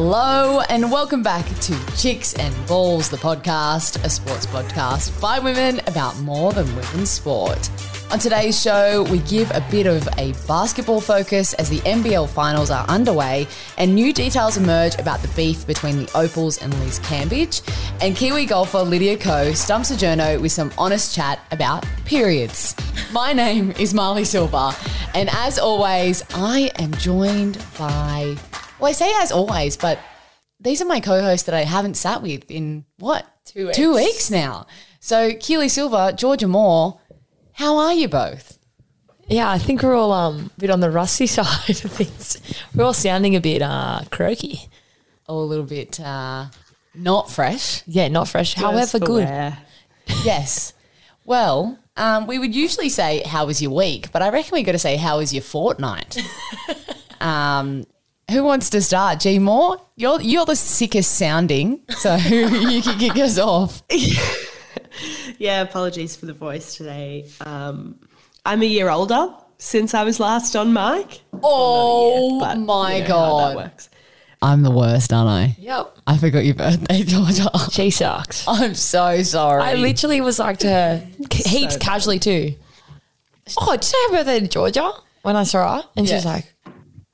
Hello and welcome back to Chicks and Balls, the podcast, a sports podcast by women about more than women's sport. On today's show, we give a bit of a basketball focus as the NBL finals are underway and new details emerge about the beef between the Opals and Liz Cambage. And Kiwi golfer Lydia Ko stumps a journo with some honest chat about periods. My name is Marlee Silva, and as always, I am joined by, well, I say as always, but these are my co-hosts that I haven't sat with in what Two weeks. two weeks now. So Keely Silva, Georgia Moore, how are you both? Yeah, I think we're all um, a bit on the rusty side of things. We're all sounding a bit uh, croaky. Oh, a little bit uh, not fresh. Yeah, not fresh. However, good. yes. Well, um, we would usually say how was your week, but I reckon we got to say how was your fortnight. um, who wants to start? G Moore, you're you're the sickest sounding, so you can kick us off. Yeah, apologies for the voice today. Um, I'm a year older since I was last on mic. Oh But my you know how god, that works. I'm the worst, aren't I? Yep. I forgot your birthday, Georgia. She sucks. I'm so sorry. I literally was like to her heaps So casually too. Oh, did I have a birthday to Georgia? When I saw her, and she was like,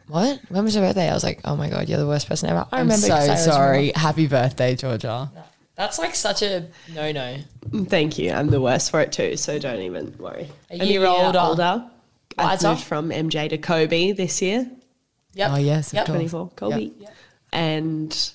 "What? When was her birthday?" I was like, "Oh my god, you're the worst person ever." I I'm remember. 'cause so I was sorry. Happy birthday, Georgia. That's like such a no no. Thank you. I'm the worst for it too, so don't even worry. A I'm year older. I've Wiser. moved from MJ to Kobe this year, Yep. Oh yes, of Yep. course. 24 Kobe. And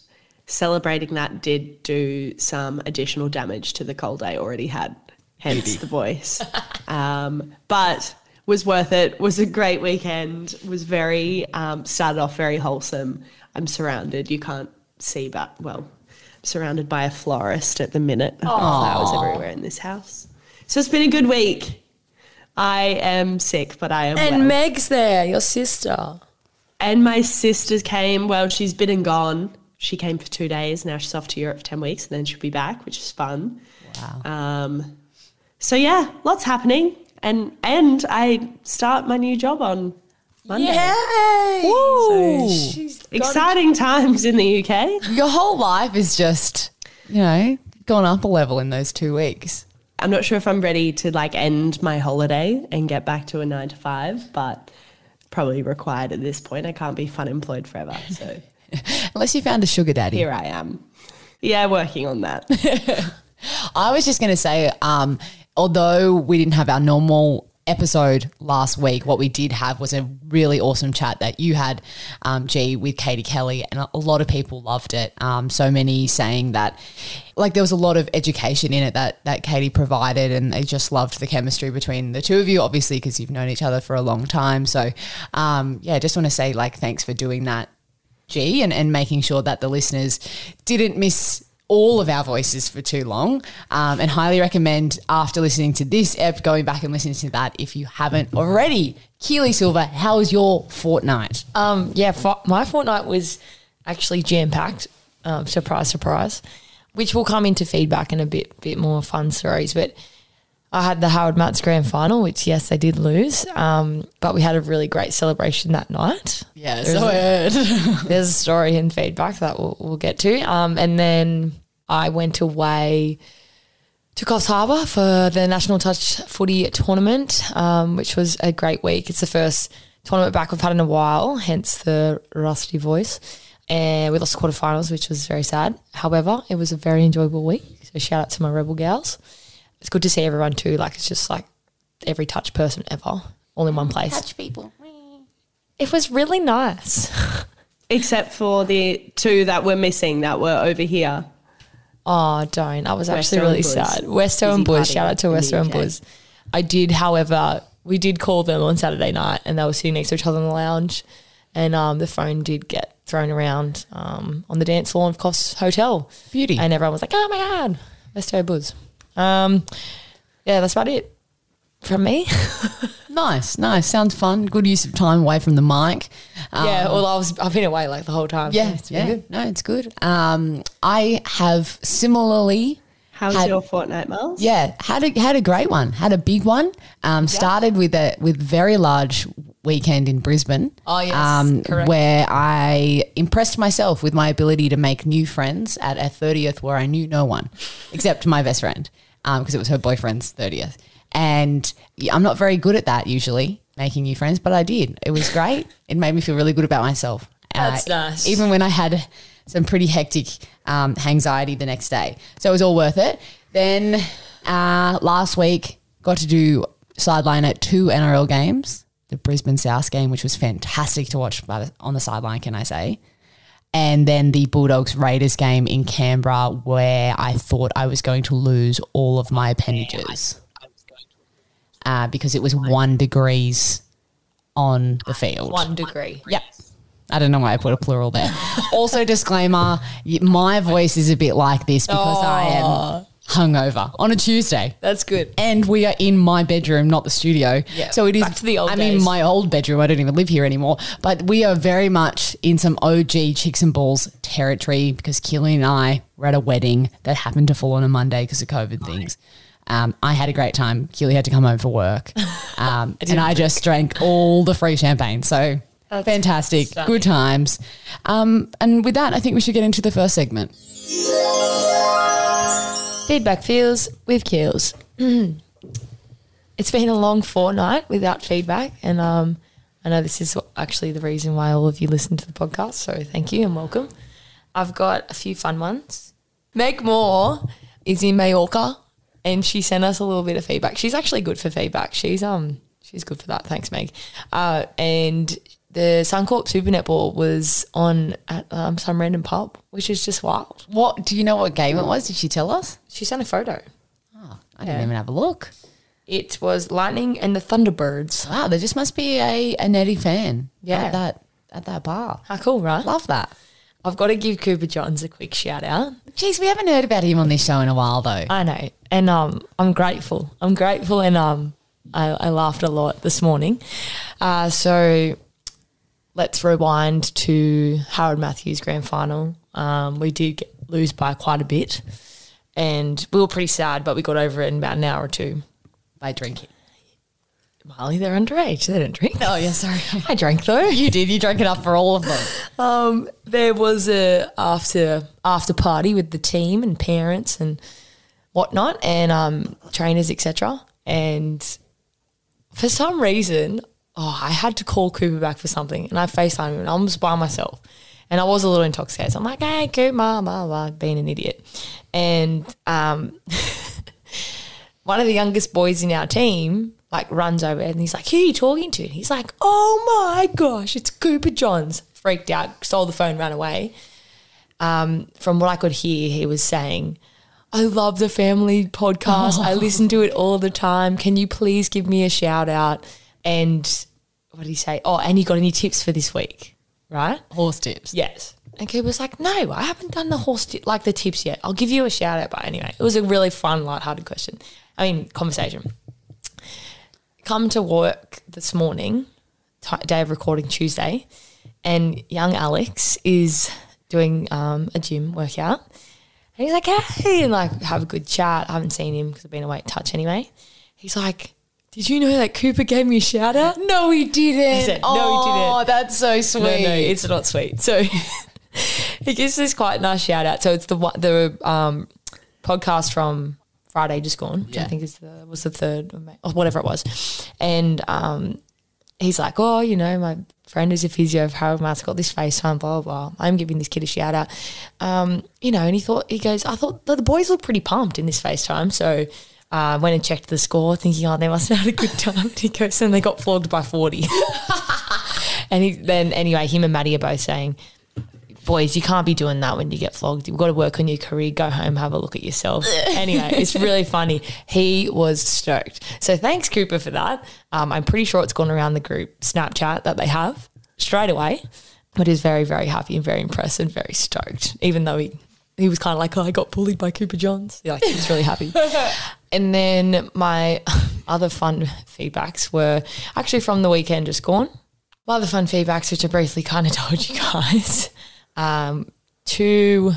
celebrating that did do some additional damage to the cold I already had, hence the voice. um, but was worth it. Was a great weekend. Was very um, started off very wholesome. I'm surrounded. You can't see, but well, surrounded by a florist at the minute. I've got flowers everywhere in this house. So it's been a good week. I am sick, but I am And well. Meg's there, your sister. And my sister came. Well, she's been and gone. She came for two days. Now she's off to Europe for ten weeks, and then she'll be back, which is fun. Wow. Um, so yeah, lots happening, and and I start my new job on Monday. Yay! Woo! She's Exciting times in the UK. Your whole life is just, you know, gone up a level in those two weeks. I'm not sure if I'm ready to like end my holiday and get back to a nine to five, but probably required at this point. I can't be fun employed forever. So Unless you found a sugar daddy. here I am. Yeah, working on that. I was just going to say, um, although we didn't have our normal episode last week, what we did have was a really awesome chat that you had, um, G, with Katie Kelly, and a lot of people loved it. Um, so many saying that, like, there was a lot of education in it that that Katie provided, and they just loved the chemistry between the two of you, obviously, because you've known each other for a long time. So, um, yeah, just want to say, like, thanks for doing that. G and, and making sure that the listeners didn't miss all of our voices for too long um, and highly recommend after listening to this ep going back and listening to that if you haven't already keely silva how was your fortnight Um, yeah, fo- my fortnight was actually jam packed. Um, surprise, surprise. Which will come into feedback in a bit, bit more fun stories. But I had the Harold Matts Grand Final, which yes, they did lose. Um, but we had a really great celebration that night. yeah so I heard There's a story in feedback that we'll, we'll get to. Um, and then I went away to Coffs Harbour for the National Touch Footy Tournament, um, which was a great week. It's the first tournament back we've had in a while, hence the rusty voice. And we lost the quarterfinals, which was very sad. However, it was a very enjoyable week. So shout out to my Rebel gals. It's good to see everyone too. Like it's just like every touch person ever, all in one place. touch people It was really nice. Except for the two that were missing that were over here. Oh, don't. I was actually really Buzz. sad. Westo Busy and Buzz. Shout out to in the Westo and Buzz. I did, however, we did call them on Saturday night and they were sitting next to each other in the lounge. And um, the phone did get thrown around um, on the dance floor of Coffs Hotel. Beauty. And everyone was like, oh my God, Westo and Buzz. Um, yeah, that's about it from me. nice nice sounds fun good use of time away from the mic Um, yeah, well, I was, I've been away like the whole time. yeah It's been yeah good. no it's good um i have similarly How's Had- your fortnight, Miles? Yeah, had a had a great one. Had a big one. Um, Started with a with very large weekend in Brisbane. Oh, yes, correct. Where I impressed myself with my ability to make new friends at a 30th where I knew no one except my best friend because it was her boyfriend's 30th. And I'm not very good at that usually, making new friends, but I did. It was great. it made me feel really good about myself. That's Uh, nice. Even when I had some pretty hectic um, anxiety the next day. So it was all worth it. Then uh, last week, got to do sideline at two NRL games. The Brisbane South game, which was fantastic to watch by the, on the sideline, can I say? And then the Bulldogs Raiders game in Canberra, where I thought I was going to lose all of my appendages uh, because it was one degrees on the field. One degree. Yep. I don't know why I put a plural there. also, disclaimer: my voice is a bit like this because I am hungover on a Tuesday. That's good. And we are in my bedroom, not the studio. Yeah, So it is. back to the old I mean, my old bedroom. I don't even live here anymore. But we are very much in some OG chicks and balls territory because Keely and I were at a wedding that happened to fall on a Monday because of COVID things. Um, I had a great time. Keely had to come home for work, um, and I just drank all the free champagne. So That's fantastic, stunning. good times. Um, and with that, I think we should get into the first segment. Feedback feels with Keels. it's been a long fortnight without feedback, and um, I know this is actually the reason why all of you listen to the podcast. So thank you and welcome. I've got a few fun ones. Meg Moore is in Mallorca, and she sent us a little bit of feedback. She's actually good for feedback. She's um she's good for that. Thanks, Meg. Uh, and the Suncorp Super Netball was on at um, some random pub, which is just wild. What do you know? What game it was? Did she tell us? She sent a photo. Oh, I didn't even have a look. It was Lightning and the Thunderbirds. Wow, there just must be a, a Nettie fan. Yeah. At that at that bar. How cool, right? Love that. I've got to give Cooper Johns a quick shout out. Jeez, we haven't heard about him on this show in a while though. I know, and um, I'm grateful. I'm grateful, and um, I, I laughed a lot this morning. Uh, so let's rewind to Harold Matthews grand final. Um, we did get, lose by quite a bit, and we were pretty sad, but we got over it in about an hour or two. By drinking. Molly, they're underage. They don't drink. Oh yeah, sorry. I drank though. you did. You drank enough for all of them. Um, there was a after after party with the team and parents and whatnot, and um, trainers, etc. And for some reason, oh, I had to call Cooper back for something, and I FaceTime him, and I was by myself, and I was a little intoxicated. So I'm like, "Hey, Cooper, blah, blah, blah," being an idiot, and um, one of the youngest boys in our team like runs over and he's like, Who are you talking to? And he's like, Oh my gosh, it's Cooper Johns. Freaked out, stole the phone, ran away. Um, from what I could hear, he was saying, I love the family podcast. I listen to it all the time. Can you please give me a shout out? And what did he say? Oh, and you got any tips for this week? Right? Horse tips. Yes. And Cooper was like, no, I haven't done the horse like the tips yet. I'll give you a shout out. But anyway, it was a really fun, lighthearted question. I mean, conversation. Come to work this morning, t- day of recording Tuesday, and young Alex is doing um, a gym workout. And he's like, hey, and like have a good chat. I haven't seen him because I've been away at touch anyway. He's like, did you know that Cooper gave me a shout out? No, he didn't. He said, "No, he oh, didn't." that's so sweet. No, no, it's not sweet. So he gives this quite nice shout out. So it's the the um, podcast from Friday just gone, which I think is the was the third of May, or whatever it was, and um, he's like, oh, you know, my friend is a physio of Harold Matt's got this FaceTime, blah, blah, blah. I'm giving this kid a shout out. Um, you know, and he thought, he goes, I thought the boys look pretty pumped in this FaceTime. So uh, went and checked the score, thinking, oh, they must have had a good time. he goes, and they got flogged by 40. and he, then, anyway, him and Maddie are both saying, boys, you can't be doing that when you get flogged. You've got to work on your career, go home, have a look at yourself. anyway, it's really funny. He was stoked. So thanks, Cooper, for that. Um, I'm pretty sure it's gone around the group Snapchat that they have straight away. But he's very, very happy and very impressed and very stoked, even though he, he was kind of like, oh, I got bullied by Cooper Johns. Yeah, like, he was really happy. And then my other fun feedbacks were actually from the weekend just gone. My other fun feedbacks, which I briefly kind of told you guys, um, two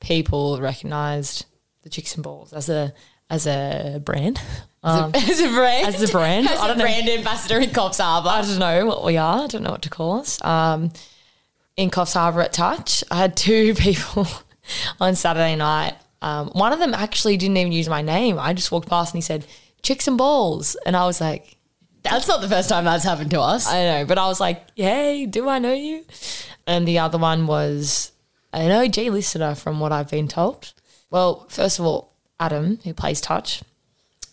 people recognised the chicks and balls as a as a brand. as, Um, a, as a brand, as a brand, as I a don't know. brand ambassador in Coffs Harbour. I don't know what we are. I don't know what to call us. Um, in Coffs Harbour at Touch, I had two people on Saturday night. Um, one of them actually didn't even use my name. I just walked past and he said, chicks and balls. And I was like, That's not the first time that's happened to us. I know, but I was like, hey, do I know you? And the other one was an OG listener from what I've been told. Well, first of all, Adam, who plays touch,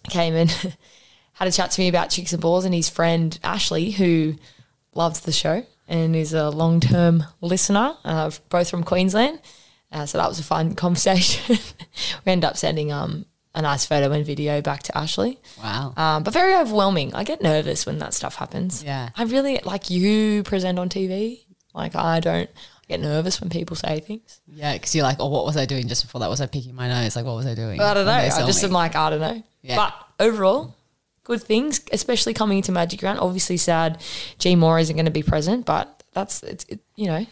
came and had a chat to me about chicks and balls and his friend Ashley, who loves the show and is a long term listener, uh, both from Queensland. Uh, so that was a fun conversation. we ended up sending um, a nice photo and video back to Ashley. wow. Um, but very overwhelming. I get nervous when that stuff happens. Yeah. I really like you present on TV. Like I don't I get nervous when people say things. yeah, because you're like, oh, what was I doing just before that? Was I picking my nose? Like, what was I doing? I don't know. I just me. am like, I don't know. Yeah. But overall, good things, especially coming into Magic Round. Obviously sad G Moore isn't going to be present, but that's it's it, you know.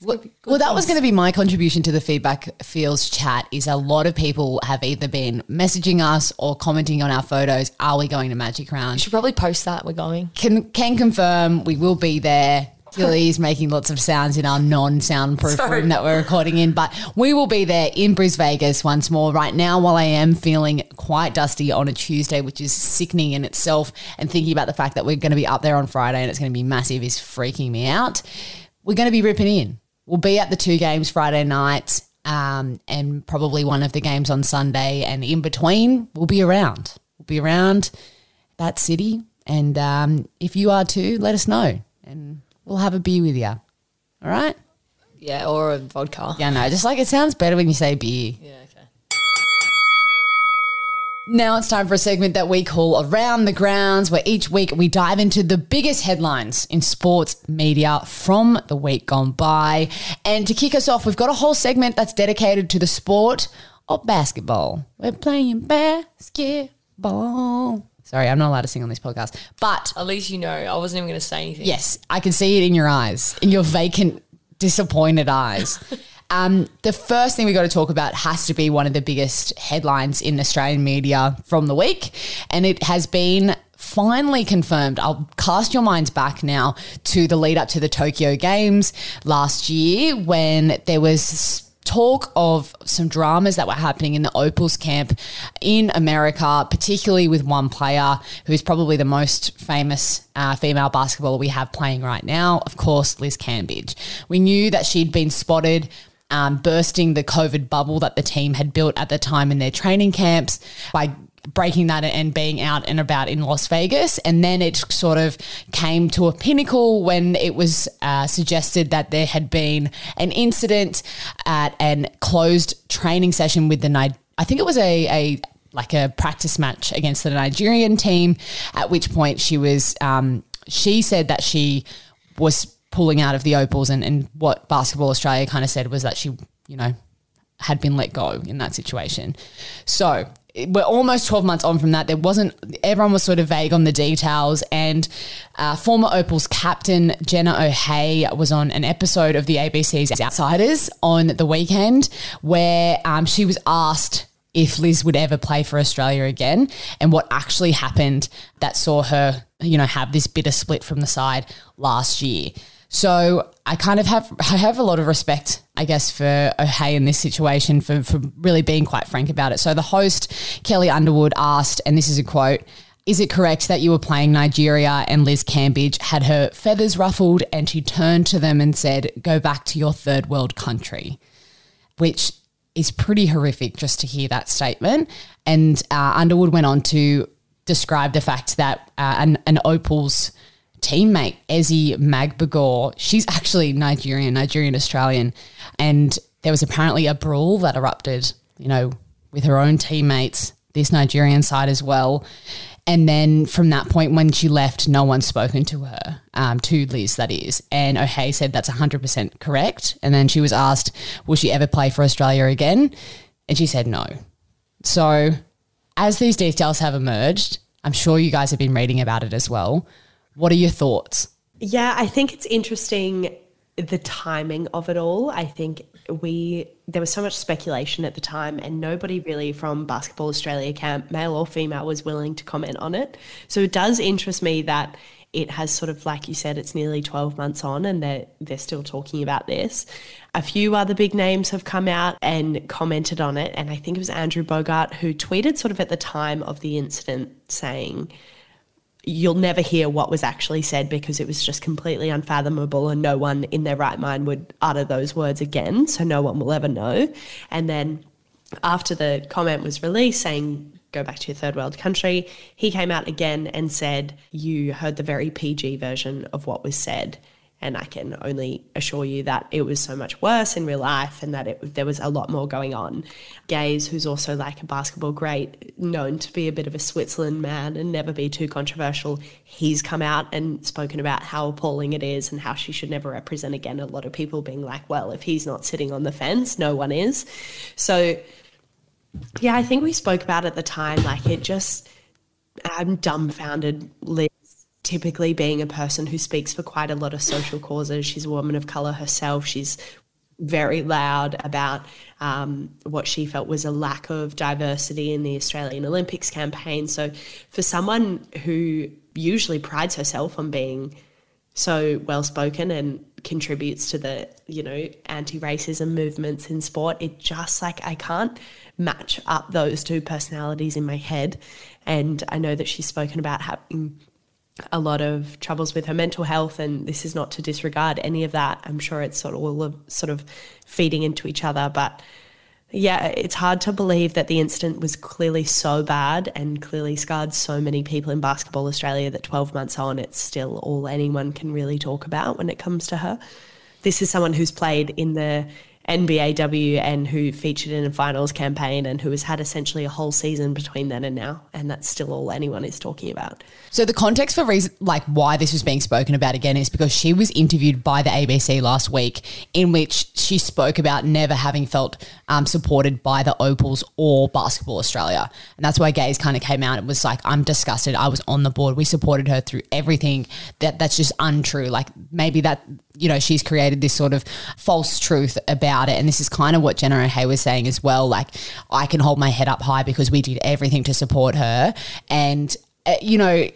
Well, gonna be good well, that was going to be my contribution to the feedback fields chat. Is a lot of people have either been messaging us or commenting on our photos. Are we going to Magic Round? should probably post that we're going. Can can confirm we will be there. Gilly's making lots of sounds in our non-soundproof Sorry. room that we're recording in, but we will be there in Bris Vegas once more. Right now, while I am feeling quite dusty on a Tuesday, which is sickening in itself, and thinking about the fact that we're going to be up there on Friday and it's going to be massive is freaking me out. We're going to be ripping in. We'll be at the two games Friday night, um, and probably one of the games on Sunday, and in between, we'll be around. We'll be around that city. And um, if you are too, let us know and we'll have a beer with you. All right? Yeah, or a vodka. Yeah, no, just like it sounds better when you say beer. Yeah. Now it's time for a segment that we call Around the Grounds, where each week we dive into the biggest headlines in sports media from the week gone by. And to kick us off, we've got a whole segment that's dedicated to the sport of basketball. We're playing basketball. Sorry, I'm not allowed to sing on this podcast, but At least you know. I wasn't even going to say anything. Yes, I can see it in your eyes, in your vacant, disappointed eyes. Um, the first thing we got to talk about has to be one of the biggest headlines in Australian media from the week, and it has been finally confirmed. I'll cast your minds back now to the lead up to the Tokyo Games last year when there was talk of some dramas that were happening in the Opals camp in America, particularly with one player who's probably the most famous uh, female basketballer we have playing right now, of course, Liz Cambage. We knew that she'd been spotted. Um, bursting the COVID bubble that the team had built at the time in their training camps by breaking that and being out and about in Las Vegas. And then it sort of came to a pinnacle when it was uh, suggested that there had been an incident at an closed training session with the Ni- I think it was a, a like a practice match against the Nigerian team. At which point she was um, she said that she was pulling out of the opals and, and what basketball australia kind of said was that she you know had been let go in that situation. So we're almost 12 months on from that. There wasn't, everyone was sort of vague on the details. And uh, former Opals captain Jenna O'Hea was on an episode of the ABC's Outsiders on the weekend where um, she was asked if Liz would ever play for Australia again and what actually happened that saw her, you know, have this bitter split from the side last year. So I kind of have I have a lot of respect, I guess, for O'Hea in this situation for for really being quite frank about it. So the host Kelly Underwood asked, and this is a quote. Is it correct that you were playing Nigeria and Liz Cambage had her feathers ruffled and she turned to them and said, Go back to your third world country? Which is pretty horrific just to hear that statement. And uh, Underwood went on to describe the fact that uh, an, an Opal's teammate, Ezi Magbegor, she's actually Nigerian, Nigerian Australian. And there was apparently a brawl that erupted, you know, with her own teammates, this Nigerian side as well. And then from that point, when she left, no one's spoken to her, um, to Liz, that is. And O'Hea said that's 100% correct. And then she was asked, will she ever play for Australia again? And she said no. So, as these details have emerged, I'm sure you guys have been reading about it as well. What are your thoughts? Yeah, I think it's interesting the timing of it all. I think we there was so much speculation at the time, and nobody really from Basketball Australia camp, male or female, was willing to comment on it. So it does interest me that it has sort of like you said it's nearly 12 months on and they're they're still talking about this a few other big names have come out and commented on it and i think it was andrew bogut who tweeted sort of at the time of the incident saying you'll never hear what was actually said because it was just completely unfathomable and no one in their right mind would utter those words again so no one will ever know. And then after the comment was released saying go back to your third world country he came out again and said you heard the very pg version of what was said and I can only assure you that it was so much worse in real life and that it, there was a lot more going on. Gaze, who's also like a basketball great, known to be a bit of a Switzerland man and never be too controversial, he's come out and spoken about how appalling it is and how she should never represent again. A lot of people being like, well, if he's not sitting on the fence, no one is. So, yeah, I think we spoke about at the time, like it just, I'm dumbfounded typically being a person who speaks for quite a lot of social causes. She's a woman of colour herself. She's very loud about um, what she felt was a lack of diversity in the Australian Olympics campaign. So, for someone who usually prides herself on being so well spoken and contributes to the you know anti-racism movements in sport it just like i can't match up those two personalities in my head and i know that she's spoken about having a lot of troubles with her mental health, and this is not to disregard any of that. I'm sure it's sort of all of sort of feeding into each other, but yeah, it's hard to believe that the incident was clearly so bad and clearly scarred so many people in basketball Australia that 12 months on, it's still all anyone can really talk about when it comes to her. This is someone who's played in the NBAW and who featured in a finals campaign and who has had essentially a whole season between then and now. And that's still all anyone is talking about. So the context for reason, like why this was being spoken about again is because she was interviewed by the ABC last week in which she spoke about never having felt um, supported by the Opals or Basketball Australia. And that's why Gaze kind of came out. It was like, I'm disgusted. I was on the board. We supported her through everything. That That's just untrue. Like maybe that, you know, she's created this sort of false truth about it. And this is kind of what Jenna O'Hea was saying as well. Like, I can hold my head up high because we did everything to support her. And, uh, you know,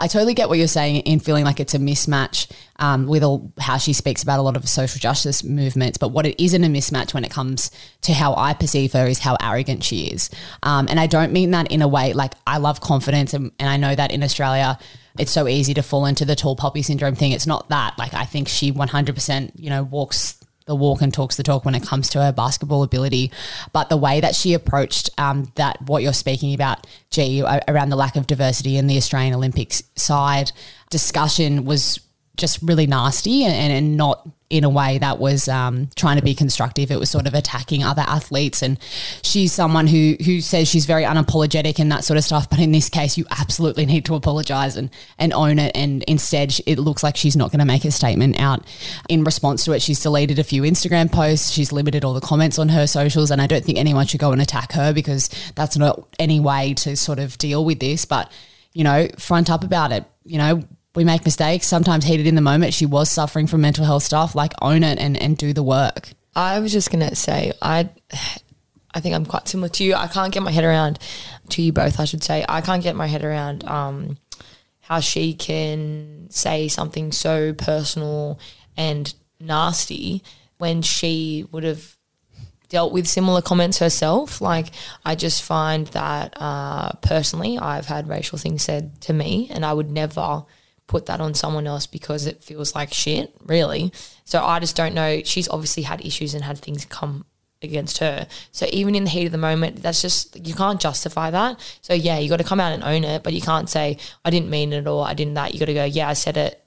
I totally get what you're saying in feeling like it's a mismatch um, with all, how she speaks about a lot of social justice movements. But what it isn't a mismatch when it comes to how I perceive her is how arrogant she is. Um, and I don't mean that in a way like I love confidence, and, and I know that in Australia it's so easy to fall into the tall poppy syndrome thing. It's not that. Like I think she 100% you know walks the walk and talks the talk when it comes to her basketball ability. But the way that she approached um, that, what you're speaking about, G, around the lack of diversity in the Australian Olympics side discussion was just really nasty and, and not in a way that was um, trying to be constructive. It was sort of attacking other athletes, and she's someone who who says she's very unapologetic and that sort of stuff. But in this case, you absolutely need to apologize and and own it. And instead, it looks like she's not going to make a statement out in response to it. She's deleted a few Instagram posts. She's limited all the comments on her socials, and I don't think anyone should go and attack her because that's not any way to sort of deal with this. But you know, front up about it. You know, we make mistakes, sometimes heated in the moment. She was suffering from mental health stuff. Like own it and, and do the work. I was just gonna say I I think I'm quite similar to you. I can't get my head around to you both, I should say. I can't get my head around um, how she can say something so personal and nasty when she would have dealt with similar comments herself. Like, I just find that uh, personally, I've had racial things said to me, and I would never put that on someone else because it feels like shit, really. So I just don't know. She's obviously had issues and had things come against her. So even in the heat of the moment, that's just you can't justify that. So yeah, you got to come out and own it, but you can't say I didn't mean it or I didn't that. You got to go, yeah, I said it.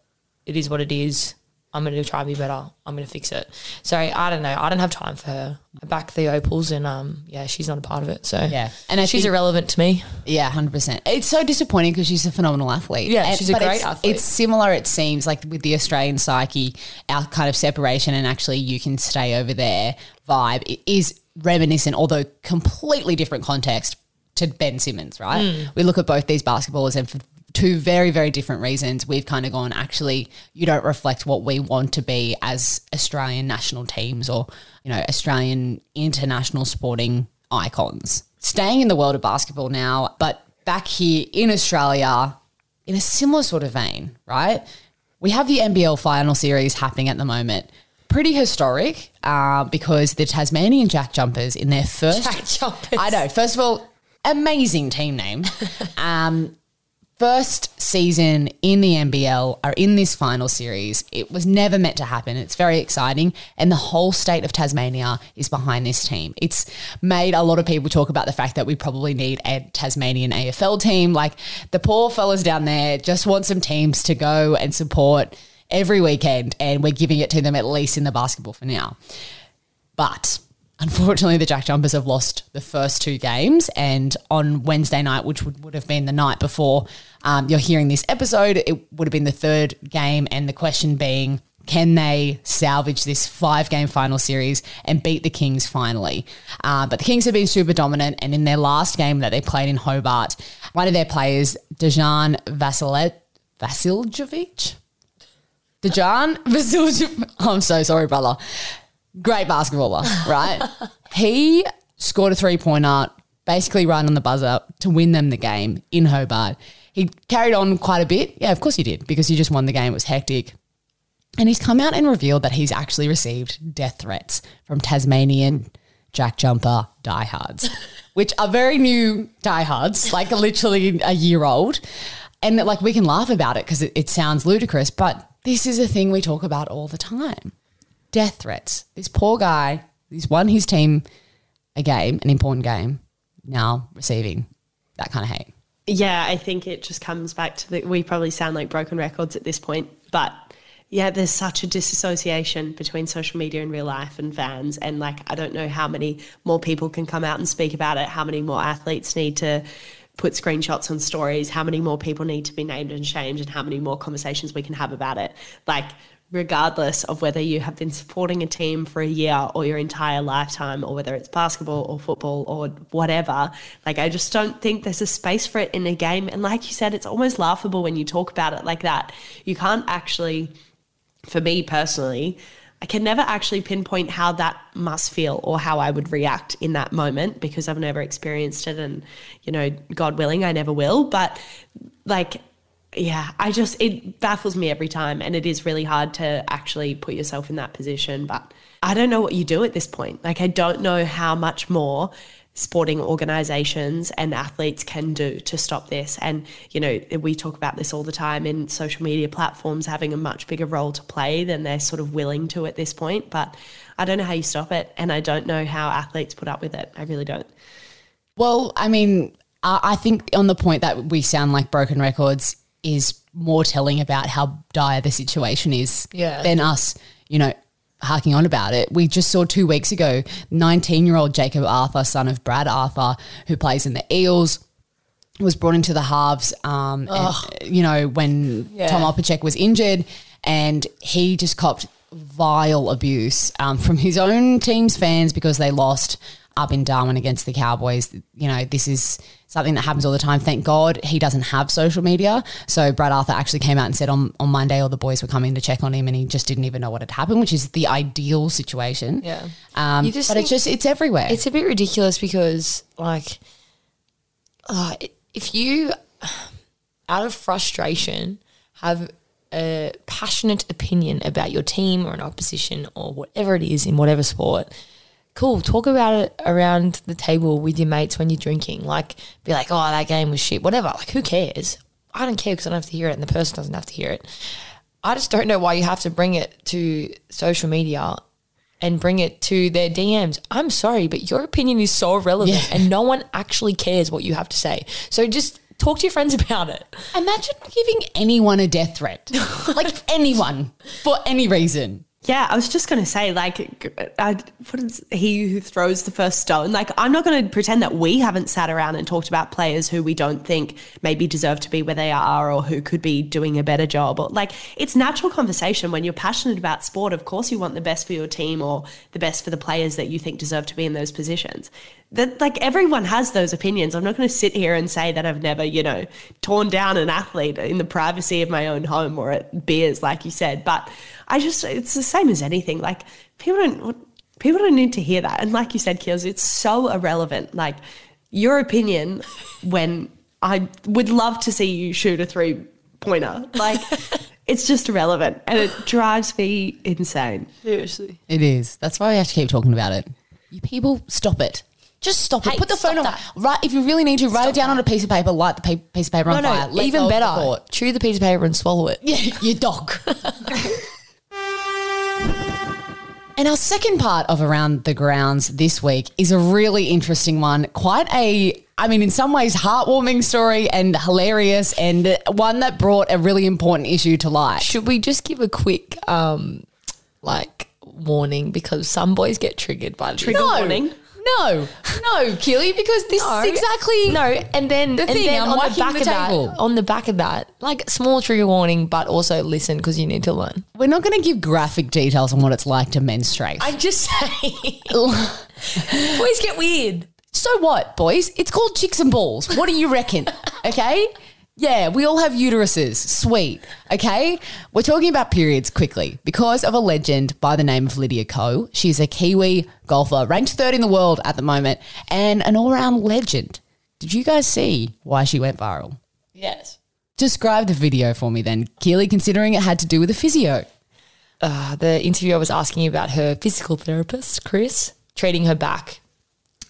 It is what it is. I'm going to try and be better. I'm going to fix it. So I don't know. I don't have time for her. I back the opals, and um, yeah, she's not a part of it. So yeah, and I she's think, irrelevant to me. Yeah, hundred percent. It's so disappointing because she's a phenomenal athlete. Yeah, and, she's a great it's, athlete. It's similar. It seems like with the Australian psyche, our kind of separation, and actually you can stay over there vibe is reminiscent, although completely different context to Ben Simmons. Right? Mm. We look at both these basketballers, and for two very, very different reasons, we've kind of gone, actually, you don't reflect what we want to be as Australian national teams or, you know, Australian international sporting icons. Staying in the world of basketball now, but back here in Australia, in a similar sort of vein, right? We have the NBL final series happening at the moment. Pretty historic uh, because the Tasmanian Jack Jumpers in their first. Jack Jumpers. I know. First of all, amazing team name. um, first season in the NBL are in this final series. It was never meant to happen. It's very exciting. And the whole state of Tasmania is behind this team. It's made a lot of people talk about the fact that we probably need a Tasmanian AFL team. Like the poor fellas down there just want some teams to go and support every weekend. And we're giving it to them at least in the basketball for now. But Unfortunately, the Jack Jumpers have lost the first two games. And on Wednesday night, which would, would have been the night before um, you're hearing this episode, it would have been the third game. And the question being, can they salvage this five game final series and beat the Kings finally? Uh, but the Kings have been super dominant. And in their last game that they played in Hobart, one of their players, Dejan Vasiljevic, Dejan Vasiljevic, I'm so sorry, brother great basketballer, right? he scored a three pointer, basically right on the buzzer to win them the game in Hobart. He carried on quite a bit. Yeah, of course he did, because he just won the game. It was hectic. And he's come out and revealed that he's actually received death threats from Tasmanian Jack Jumper diehards, which are very new diehards, like literally a year old. And like we can laugh about it because it, it sounds ludicrous, but this is a thing we talk about all the time death threats. This poor guy, he's won his team a game, an important game, now receiving that kind of hate. Yeah, I think it just comes back to that we probably sound like broken records at this point, but yeah, there's such a disassociation between social media and real life and fans. And like, I don't know how many more people can come out and speak about it, how many more athletes need to put screenshots on stories, how many more people need to be named and shamed, and how many more conversations we can have about it. Like, regardless of whether you have been supporting a team for a year or your entire lifetime, or whether it's basketball or football or whatever. Like, I just don't think there's a space for it in a game. And like you said, it's almost laughable when you talk about it like that. You can't actually, for me personally, I can never actually pinpoint how that must feel or how I would react in that moment because I've never experienced it. And, you know, God willing, I never will. But like, yeah, I just, it baffles me every time. And it is really hard to actually put yourself in that position. But I don't know what you do at this point. Like, I don't know how much more sporting organizations and athletes can do to stop this. And, you know, we talk about this all the time in social media platforms having a much bigger role to play than they're sort of willing to at this point. But I don't know how you stop it. And I don't know how athletes put up with it. I really don't. Well, I mean, I think on the point that we sound like broken records, is more telling about how dire the situation is Yeah. than us, you know, harking on about it. We just saw two weeks ago, 19 year old Jacob Arthur, son of Brad Arthur, who plays in the Eels, was brought into the halves, um, and, you know, when Yeah. Tom Opacic was injured and he just copped vile abuse um, from his own team's fans because they lost up in Darwin against the Cowboys. You know, this is something that happens all the time. Thank God he doesn't have social media. So Brad Arthur actually came out and said on, on Monday all the boys were coming to check on him and he just didn't even know what had happened, which is the ideal situation. Yeah. Um, but it's just, it's everywhere. It's a bit ridiculous because, like, uh, if you, out of frustration, have a passionate opinion about your team or an opposition or whatever it is in whatever sport, cool. Talk about it around the table with your mates when you're drinking. Like, be like, oh, that game was shit, whatever. Like, who cares? I don't care because I don't have to hear it and the person doesn't have to hear it. I just don't know why you have to bring it to social media and bring it to their DMs. I'm sorry, but your opinion is so irrelevant Yeah. and no one actually cares what you have to say. So just talk to your friends about it. Imagine giving anyone a death threat, like anyone, for any reason. Yeah, I was just going to say, like, I, what is he who throws the first stone? Like, I'm not going to pretend that we haven't sat around and talked about players who we don't think maybe deserve to be where they are or who could be doing a better job. Or like, it's natural conversation when you're passionate about sport. Of course, you want the best for your team or the best for the players that you think deserve to be in those positions. That like everyone has those opinions. I'm not going to sit here and say that I've never, you know, torn down an athlete in the privacy of my own home or at beers, like you said. But I just, it's the same as anything. Like people don't, people don't need to hear that. And like you said, Keels, it's so irrelevant. Like your opinion when I would love to see you shoot a three pointer. Like it's just irrelevant and it drives me insane. Seriously. It is. That's why we have to keep talking about it. You people, stop it. Just stop it. Hey, Put the phone on. that. Right, if you really need to, write it down on a piece of paper. Light the pa- piece of paper No, on fire. no, let go even of the better. thought. Chew the piece of paper and swallow it. Yeah, your dog. and our second part of Around the Grounds this week is a really interesting one. Quite a, I mean, in some ways, heartwarming story and hilarious, and one that brought a really important issue to light. Should we just give a quick, um, like, warning because some boys get triggered by this? Trigger No, warning. No, no, Keely, because this No, is exactly no, and then the and thing, then I'm on the back the of table. that, on the back of that, like small trigger warning, but also listen because you need to learn. We're not going to give graphic details on what it's like to menstruate. I'm just saying, boys get weird. so what, boys? It's called chicks and balls. What do you reckon? okay. Yeah, we all have uteruses. Sweet. Okay. We're talking about periods quickly because of a legend by the name of Lydia Ko. She's a Kiwi golfer, ranked third in the world at the moment, and an all round legend. Did you guys see why she went viral? Yes. Describe the video for me then, Keely, considering it had to do with a physio. Uh, the interviewer was asking about her physical therapist, Chris, treating her back.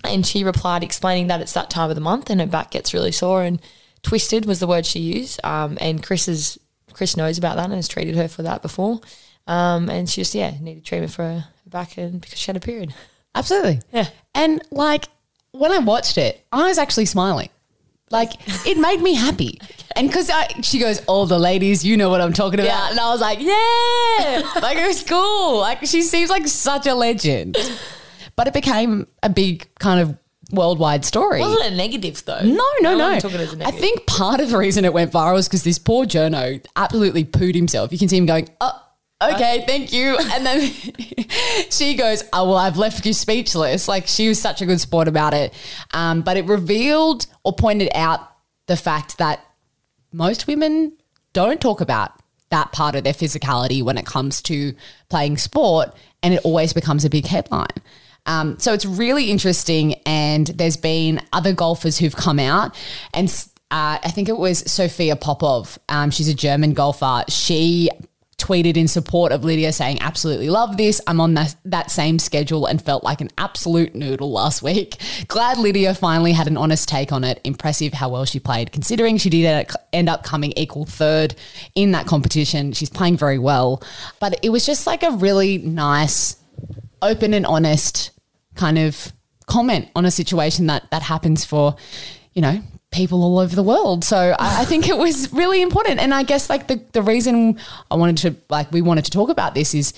And she replied, explaining that it's that time of the month and her back gets really sore and twisted was the word she used. Um, and Chris is Chris knows about that and has treated her for that before. Um, and she just yeah needed treatment for her back and because she had a period. Absolutely. Yeah. And like when I watched it, I was actually smiling. Like it made me happy. And because she goes, All the ladies, you know what I'm talking about. Yeah. And I was like, Yeah. like it was cool. Like she seems like such a legend. But it became a big kind of worldwide story. Wasn't a negative though. No, no, no. one took it as a I think part of the reason it went viral is because this poor journo absolutely pooed himself. You can see him going, oh, okay, thank you. And then she goes, oh, well, I've left you speechless. Like she was such a good sport about it. Um, but it revealed or pointed out the fact that most women don't talk about that part of their physicality when it comes to playing sport, and it always becomes a big headline. Um, so it's really interesting, and there's been other golfers who've come out, and uh, I think it was Sophia Popov. Um, she's a German golfer. She tweeted in support of Lydia saying, Absolutely love this. I'm on that, that same schedule and felt like an absolute noodle last week. Glad Lydia finally had an honest take on it. Impressive how well she played, considering she did end up coming equal third in that competition. She's playing very well. But it was just like a really nice, open and honest kind of comment on a situation that that happens for, you know, people all over the world. So I, I think it was really important. And I guess like the, the reason I wanted to like we wanted to talk about this is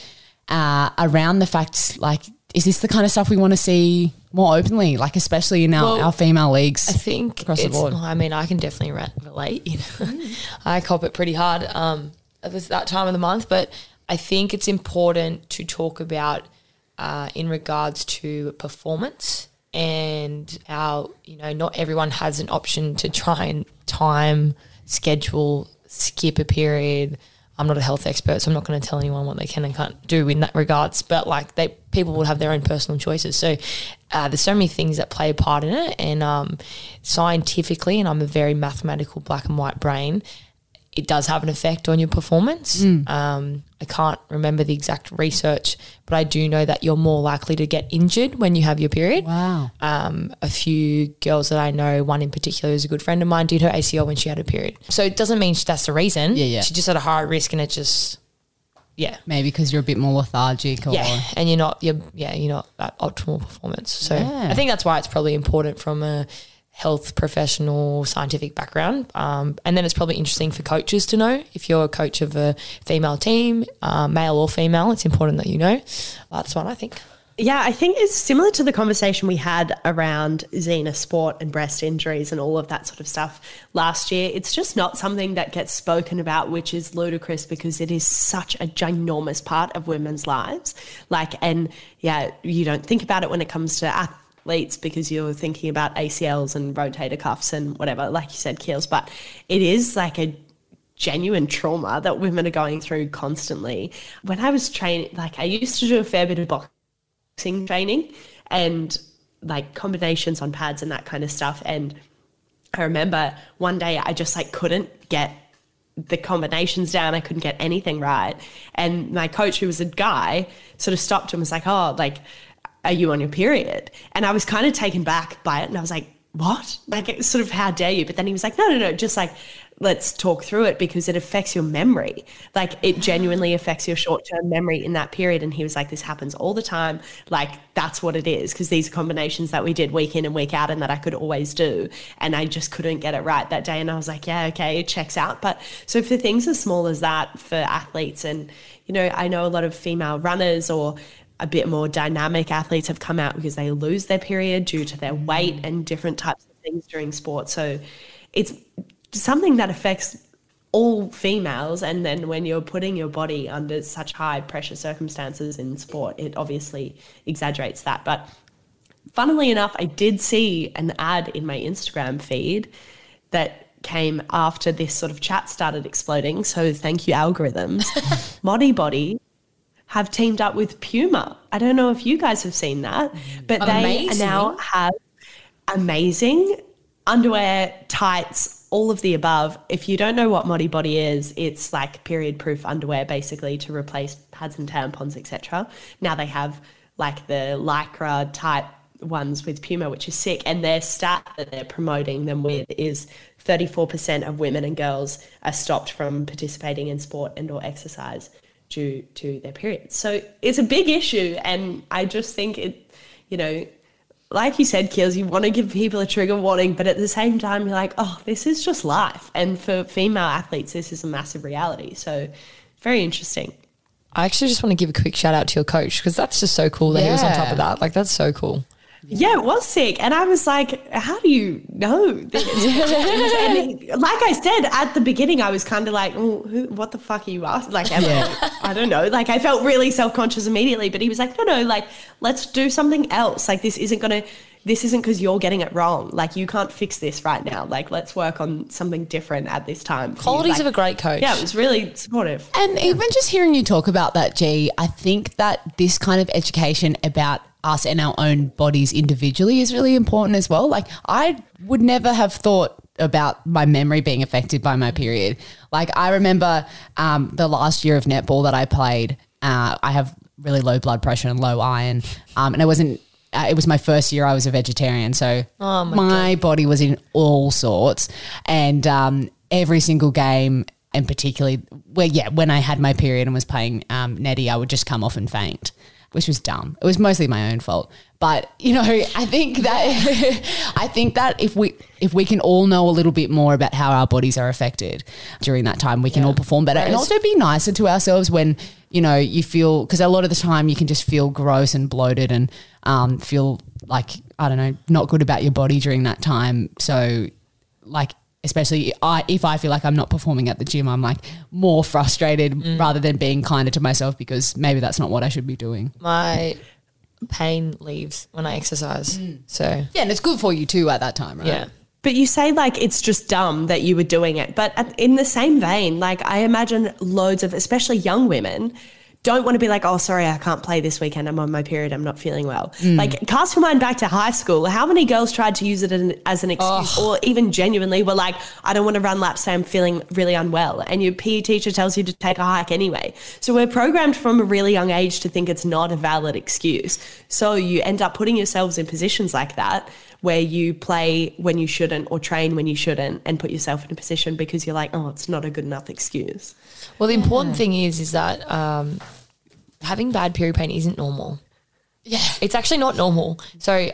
uh, around the fact like is this the kind of stuff we want to see more openly, like especially in our, Well, our female leagues? I think across the board. I mean, I can definitely re- relate. You know, I cop it pretty hard um, at this, that time of the month, but I think it's important to talk about uh, in regards to performance and how you know not everyone has an option to try and time schedule skip a period. I'm not a health expert, so I'm not going to tell anyone what they can and can't do in that regards. But like they, people will have their own personal choices. So uh, there's so many things that play a part in it, and um, scientifically, and I'm a very mathematical black and white brain. It does have an effect on your performance. Um, I can't remember the exact research, but I do know that you're more likely to get injured when you have your period. Wow. Um, a few girls that I know, one in particular who's a good friend of mine, did her ACL when she had a period. So it doesn't mean that's the reason. Yeah, yeah. She just had a higher risk, and it just, yeah, Maybe because you're a bit more lethargic or yeah, and you're not, you're, yeah, you're not at optimal performance. So Yeah. I think that's why it's probably important from a health professional scientific background. Um, and then it's probably interesting for coaches to know if you're a coach of a female team, uh, male or female. It's important that you know. That's one I think. Yeah, I think it's similar to the conversation we had around Xena sport and breast injuries and all of that sort of stuff last year. It's just not something that gets spoken about, which is ludicrous because it is such a ginormous part of women's lives. Like, and yeah, you don't think about it when it comes to ath- athletes because you're thinking about ACLs and rotator cuffs and whatever, like you said, keels. But it is like a genuine trauma that women are going through constantly. When I was training, like I used to do a fair bit of boxing training and like combinations on pads and that kind of stuff. And I remember one day I just like couldn't get the combinations down. I couldn't get anything right. And my coach, who was a guy, sort of stopped and was like, Oh, like, are you on your period? And I was kind of taken back by it. And I was like, what? Like, sort of, how dare you? But then he was like, no, no, no, just like, let's talk through it because it affects your memory. Like it genuinely affects your short term memory in that period. And he was like, this happens all the time. Like that's what it is. Because these combinations that we did week in and week out and that I could always do. And I just couldn't get it right that day. And I was like, yeah, okay, it checks out. But so for things as small as that for athletes, and, you know, I know a lot of female runners or a bit more dynamic athletes have come out because they lose their period due to their mm. weight and different types of things during sport. So it's something that affects all females. And then when you're putting your body under such high pressure circumstances in sport it obviously exaggerates that. But funnily enough i did see an ad in my instagram feed that came after this sort of chat started exploding. So thank you algorithms. Modibodi have teamed up with puma i don't know if you guys have seen that mm. but they now have amazing underwear tights all of the above. If you don't know what Modibodi is, it's like period proof underwear basically to replace pads and tampons, etc. Now they have like the lycra type ones with Puma, which is sick. And their stat that they're promoting them with is 34% of women and girls are stopped from participating in sport and or exercise due to their periods. So it's a big issue. And I just think it, you know, like you said, Keels, you want to give people a trigger warning, but at the same time, you're like, oh, this is just life. And for female athletes, this is a massive reality. So, very interesting. I actually just want to give a quick shout out to your coach because that's just so cool that he was on top of that. Like that's so cool. Yeah, it was sick. And I was like, how do you know this? he- like I said at the beginning, I was kind of like, oh, who, what the fuck are you asking? Like, am I, I don't know. Like, I felt really self conscious immediately. But he was like, no, no, like, let's do something else. Like, this isn't going to. This isn't because you're getting it wrong. Like you can't fix this right now. Like let's work on something different at this time. Qualities Like, of a great coach. Yeah, it was really supportive. And even just hearing you talk about that, G, I think that this kind of education about us and our own bodies individually is really important as well. Like, I would never have thought about my memory being affected by my period. Like, I remember um, the last year of netball that I played, uh, I have really low blood pressure and low iron. Um, and it wasn't, uh, it was my first year I was a vegetarian. So my, body was in all sorts. And um, every single game, and particularly where yeah when I had my period and was playing um, Nettie, I would just come off and faint, which was dumb. It was mostly my own fault. But you know, I think that I think that if we if we can all know a little bit more about how our bodies are affected during that time, we can all perform better and also be nicer to ourselves when you know you feel because a lot of the time you can just feel gross and bloated and um, feel like I don't know not good about your body during that time. So like especially I, if I feel like I'm not performing at the gym, I'm like more frustrated mm. rather than being kinder to myself because maybe that's not what I should be doing. My pain leaves when I exercise. Mm. So Yeah, and it's good for you too at that time, right? yeah. But you say like it's just dumb that you were doing it. But at- in the same vein, like I imagine loads of, especially young women, don't want to be like, oh, sorry, I can't play this weekend. I'm on my period. I'm not feeling well. Mm. Like, cast your mind back to high school. How many girls tried to use it an- as an excuse or even genuinely were like, I don't want to run laps. I'm feeling really unwell. And your PE teacher tells you to take a hike anyway. So we're programmed from a really young age to think it's not a valid excuse. So you end up putting yourselves in positions like that where you play when you shouldn't or train when you shouldn't and put yourself in a position because you're like, oh, it's not a good enough excuse. Well, the important thing is, is that um, having bad period pain isn't normal. Yeah. It's actually not normal. So,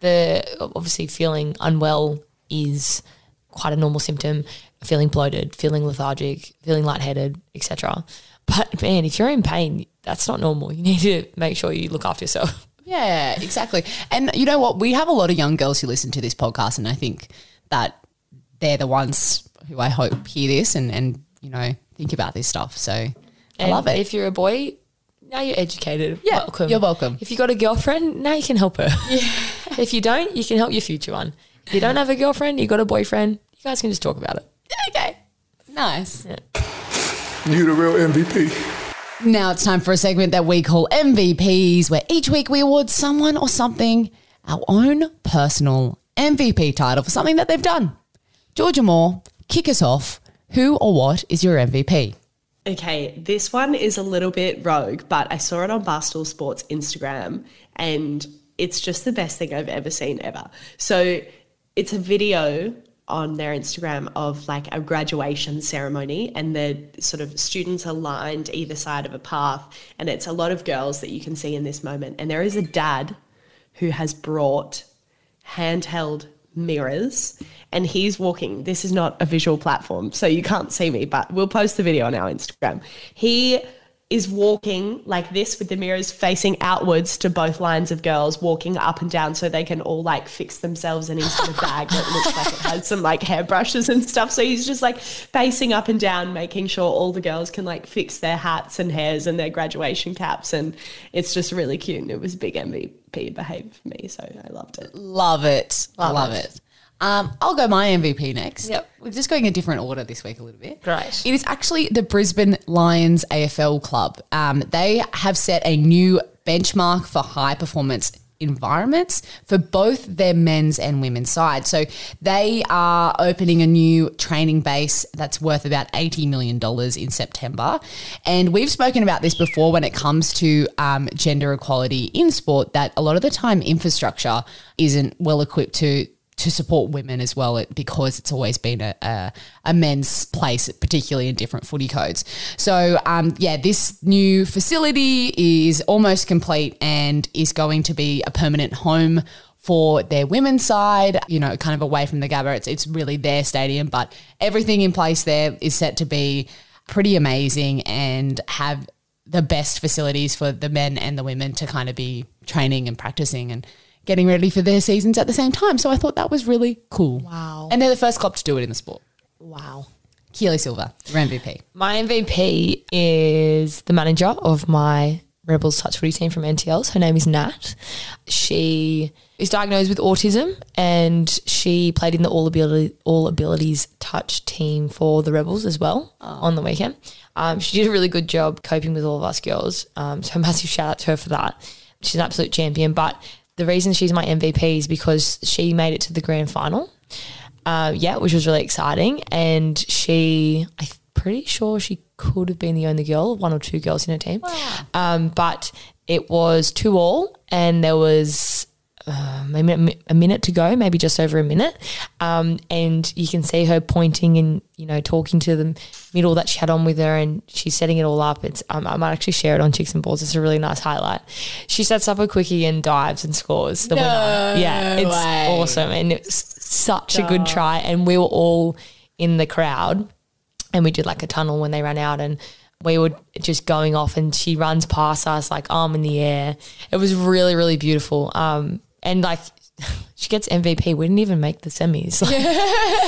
the obviously feeling unwell is quite a normal symptom. Feeling bloated, feeling lethargic, feeling lightheaded, etc. But man, if you're in pain, that's not normal. You need to make sure you look after yourself. Yeah, exactly. And you know what? We have a lot of young girls who listen to this podcast, and I think that they're the ones who I hope hear this and, and you know, think about this stuff. So I love it. If you're a boy, now you're educated. Yeah, welcome. you're welcome. If you got a girlfriend, now you can help her. Yeah. if you don't, you can help your future one. If you don't have a girlfriend, you got a boyfriend, you guys can just talk about it. Okay. Nice. You're the real MVP. Now it's time for a segment that we call MVPs, where each week we award someone or something our own personal MVP title for something that they've done. Georgia Moore, kick us off. Who or what is your MVP? Okay, this one is a little bit rogue, but I saw it on Barstool Sports Instagram and it's just the best thing I've ever seen ever. So it's a video on their Instagram of like a graduation ceremony and the sort of students are lined either side of a path and it's a lot of girls that you can see in this moment. And there is a dad who has brought handheld mirrors and he's walking. This is not a visual platform so you can't see me but we'll post the video on our Instagram. He is walking like this with the mirrors facing outwards to both lines of girls walking up and down so they can all like fix themselves and he's got a bag that looks like it has some like hairbrushes and stuff so he's just like facing up and down making sure all the girls can like fix their hats and hairs and their graduation caps and it's just really cute and it was big MVP behavior for me so I loved it Love it. Love, it. it. Um, I'll go my MVP next. Yep. We're just going a different order this week a little bit. Great. It is actually the Brisbane Lions AFL club. Um, they have set a new benchmark for high performance environments for both their men's and women's side. So they are opening a new training base that's worth about $80 million in September. And we've spoken about this before when it comes to um, gender equality in sport, that a lot of the time infrastructure isn't well equipped to to support women as well because it's always been a, a, a men's place, particularly in different footy codes. So, um, yeah, this new facility is almost complete and is going to be a permanent home for their women's side, you know, kind of away from the Gabba. It's, it's really their stadium, but everything in place there is set to be pretty amazing and have the best facilities for the men and the women to kind of be training and practicing and getting ready for their seasons at the same time. So I thought that was really cool. Wow. And they're the first club to do it in the sport. Wow. Keely Silva, your MVP. My MVP is the manager of my Rebels touch footy team from NTLs. Her name is Nat. She is diagnosed with autism and she played in the All Ability All Abilities touch team for the Rebels as well on the weekend. Um, she did a really good job coping with all of us girls. Um, so massive shout out to her for that. She's an absolute champion. But the reason she's my MVP is because she made it to the grand final. Uh, yeah, which was really exciting. And she, I'm pretty sure she could have been the only girl, one or two girls in her team. Um, but it was two all, and there was uh, maybe a minute to go, maybe just over a minute. Um, and you can see her pointing and you know talking to the middle that she had on with her, and she's setting it all up. It's um, I might actually share it on Chicks and Balls. It's a really nice highlight. She sets up a quickie and dives and scores the winner. Yeah, it's way. awesome, and it's such a good try. And we were all in the crowd, and we did like a tunnel when they ran out, and we were just going off, and she runs past us like arm in the air. It was really, really beautiful. Um, and like she gets MVP. We didn't even make the semis.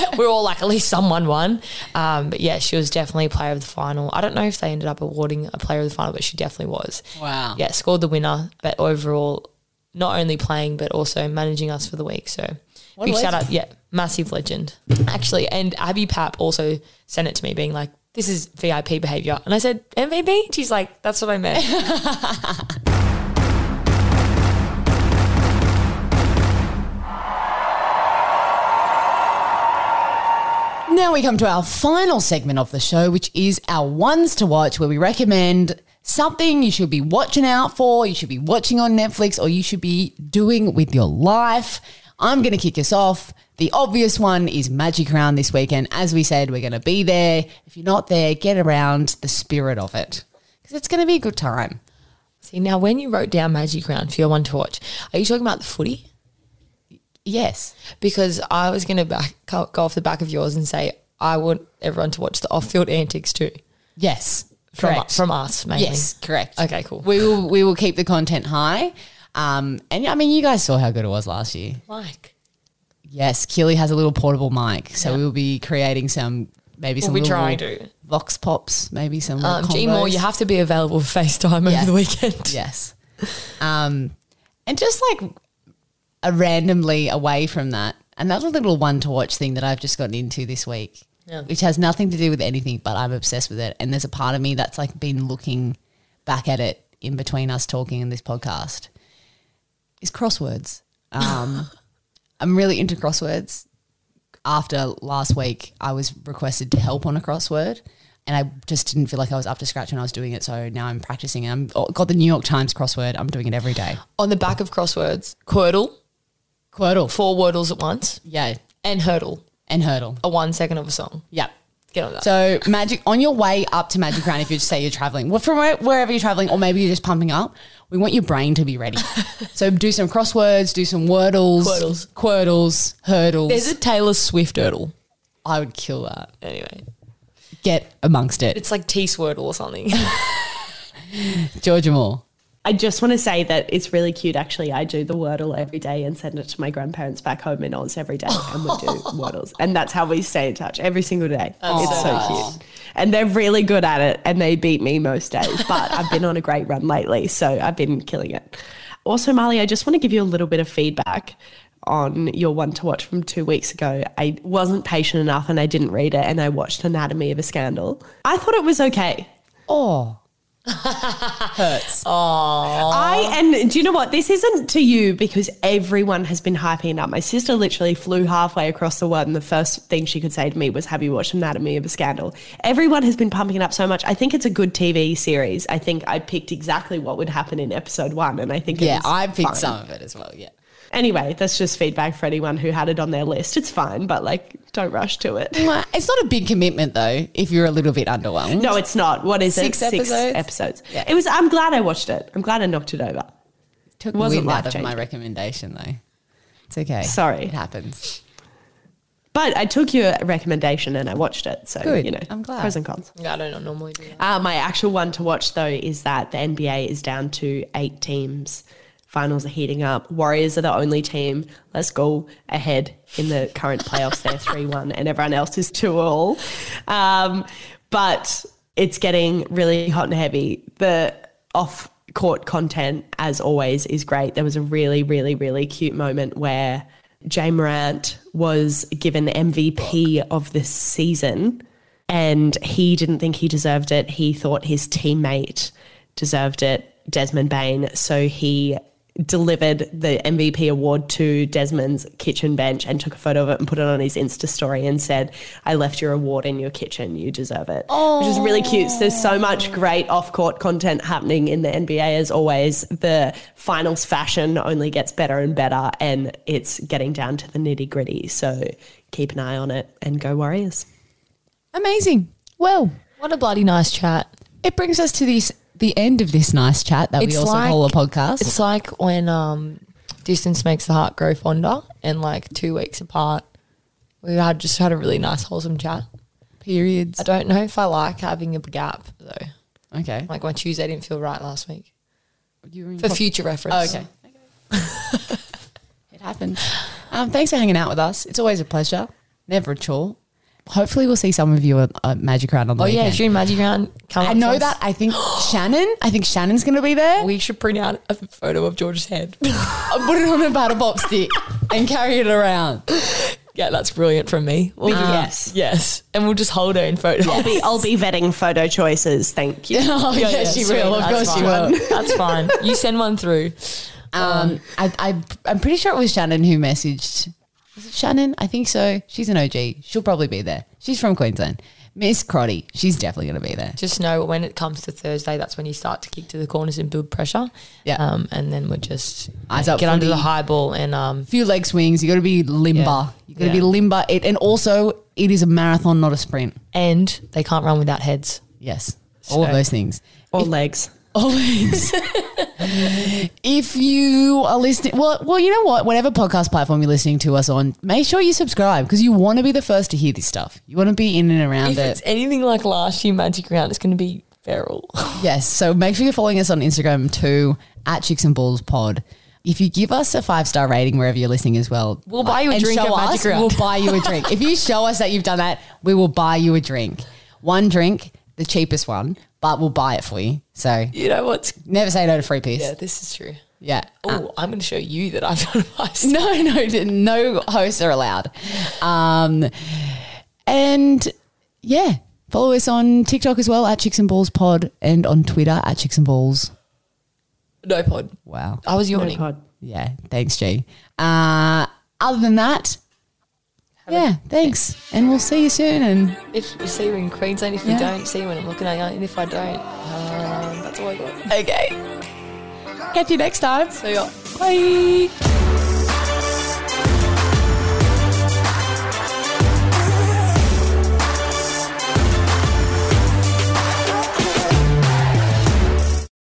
Like, we were all like, at least someone won. Um, but yeah, she was definitely player of the final. I don't know if they ended up awarding a player of the final, but she definitely was. Wow. Yeah, scored the winner, but overall, not only playing but also managing us for the week. So What big shout out, yeah, massive legend. Actually, and Abby Pap also sent it to me, being like, "This is VIP behavior," and I said MVP. She's like, "That's what I meant." Now we come to our final segment of the show, which is our ones to watch, where we recommend something you should be watching out for, you should be watching on Netflix, or you should be doing with your life. I'm going to kick us off. The obvious one is Magic Round this weekend. As we said, we're going to be there. If you're not there, get around the spirit of it because it's going to be a good time. See, now when you wrote down Magic Round for your one to watch, are you talking about the footy? Yes. Because I was going to go off the back of yours and say I want everyone to watch the off-field antics too. Yes. From, Correct. from us, mainly. Yes, correct. Okay, cool. We will we will keep the content high. Um, and I mean, you guys saw how good it was last year. Mike. Yes, Keely has a little portable mic, so Yeah. we will be creating some maybe some be trying to. vox pops, maybe some Um, G combos. you have to be available for FaceTime Yeah. over the weekend. yes, um, and just like randomly away from that, another little one to watch thing that I've just gotten into this week, Yeah. which has nothing to do with anything, but I'm obsessed with it. And there's a part of me that's like been looking back at it in between us talking in this podcast. Is crosswords. Um, I'm really into crosswords. After last week, I was requested to help on a crossword, and I just didn't feel like I was up to scratch when I was doing it. So now I'm practicing. And I'm got the New York Times crossword. I'm doing it every day. On the back of crosswords, Quordle, Quordle. four wordles at once, Yeah, and Heardle, and heardle. a one second of a song. Yeah. Get on that. So magic on your way up to Magic Round, if you just say you're traveling, well, from where, wherever you're traveling, or maybe you're just pumping up, we want your brain to be ready. so do some crosswords, do some wordles, Quordles. quordles, heardles. There's a Taylor Swift Heardle. I would kill that. Anyway, Get amongst it, it's like T Swordle or something. Georgia Moore. I just want to say that it's really cute. Actually, I do the Wordle every day and send it to my grandparents back home in Oz every day, and we do Wordles, and that's how we stay in touch every single day. it's so cute, and they're really good at it, and they beat me most days. But I've been on a great run lately, so I've been killing it. Also, Marlee, I just want to give you a little bit of feedback on your one to watch from two weeks ago. I wasn't patient enough, and I didn't read it, and I watched Anatomy of a Scandal. I thought it was okay. Oh, hurts. Oh, I and do you know what? This isn't to you because everyone has been hyping it up. My sister literally flew halfway across the world, and the first thing she could say to me was, "Have you watched Anatomy of a Scandal?" Everyone has been pumping it up so much. I think it's a good TV series. I think I picked exactly what would happen in episode one, and I think Yeah, was I picked fine. some of it as well. Yeah. Anyway, that's just feedback for anyone who had it on their list. It's fine, but like, don't rush to it. It's not a big commitment though. If you're a little bit underwhelmed. No, it's not. What is Six it? episodes? Six episodes. Yeah. It was. I'm glad I watched it. I'm glad I knocked it over. took wasn't wind out of my recommendation though. It's okay. Sorry. it happens. But I took your recommendation and I watched it. So, Good. you know, I'm glad. pros and cons. I don't normally do that. Uh, my actual one to watch, though, is that the NBA is down to eight teams. Finals are heating up. Warriors are the only team. Let's go ahead in the current playoffs. They're 3 1, and everyone else is 2 all. Um, but it's getting really hot and heavy. The off court content, as always, is great. There was a really, really, really cute moment where Ja Morant was given MVP of the season and he didn't think he deserved it. He thought his teammate deserved it, Desmond Bane. So he delivered the MVP award to Desmond's kitchen bench and took a photo of it and put it on his Insta story and said, I left your award in your kitchen. You deserve it. Which is really cute. So there's so much great off court content happening in the NBA as always. The finals fashion only gets better and better and it's getting down to the nitty gritty. So keep an eye on it and go Warriors. Amazing. Well, What a bloody nice chat. it brings us to this the end of this nice chat that we also like- call a podcast. It's like when um, distance makes the heart grow fonder, and like two weeks apart, we had just had a really nice wholesome chat. Periods. I don't know if I like having a gap though. Okay. Like my Tuesday didn't feel right last week. You were in For co- future Oh, reference. okay. it happens. Um, thanks for hanging out with us. It's always a pleasure. Never a chore. Hopefully, we'll see some of you at, at Magic Round on the Oh yeah, weekend. June Magic Round. Come I up know to that. I think Shannon. I think Shannon's going to be there. We should print out a photo of George's head. I'll put it on a paddle pop stick and carry it around. yeah, that's brilliant from me. We'll Big do- yes. Yes. And we'll just hold her in photo. I'll be I'll be vetting photo choices. Thank you. Oh, Yeah, yes, yeah, she sweet. will. Of That's course, she fine. will. That's fine. You send one through. Um, I, I, I'm pretty sure it was Shannon who messaged. Was it Shannon? I think so. She's an OG. She'll probably be there. She's from Queensland. Miss Crotty. She's definitely going to be there. Just know when it comes to Thursday, that's when you start to kick to the corners and build pressure. Yeah. Um, and then we're just Eyes up get under the footy. high ball and um, few leg swings. You got to be limber. Yeah. You got to be limber. It, and also, it is a marathon, not a sprint. and they can't run without heads. Yes, all of those things. Or legs. Always. if you are listening, well, well, you know what? Whatever podcast platform you're listening to us on, make sure you subscribe because you want to be the first to hear this stuff. You want to be in and around If it. it's anything like last year Magic Round, it's going to be feral. Yes. So make sure you're following us on Instagram too at Chicks and Balls Pod. If you give us a five star rating wherever you're listening as well, We'll buy you a drink show at Magic us, Round. We'll buy you a drink. if you show us that you've done that, we will buy you a drink. One drink, the cheapest one, but we'll buy it for you. So you know what's? never say no to free piss. Yeah, this is true. Yeah. Oh, I'm going to show you that I've done a heist. No, no, no hosts are allowed. Um, and yeah, follow us on TikTok as well at Chicks and Balls Pod and on Twitter at Chicks and Balls. No pod. Wow. I was No yawning. pod. Yeah, thanks, G. Uh, other than that, yeah, thanks. And we'll see you soon. And If you see you in Queensland, if Yeah. you don't, see you when I'm looking at you. And if I don't, um, that's all I got. okay. Catch you next time. So yeah. Bye.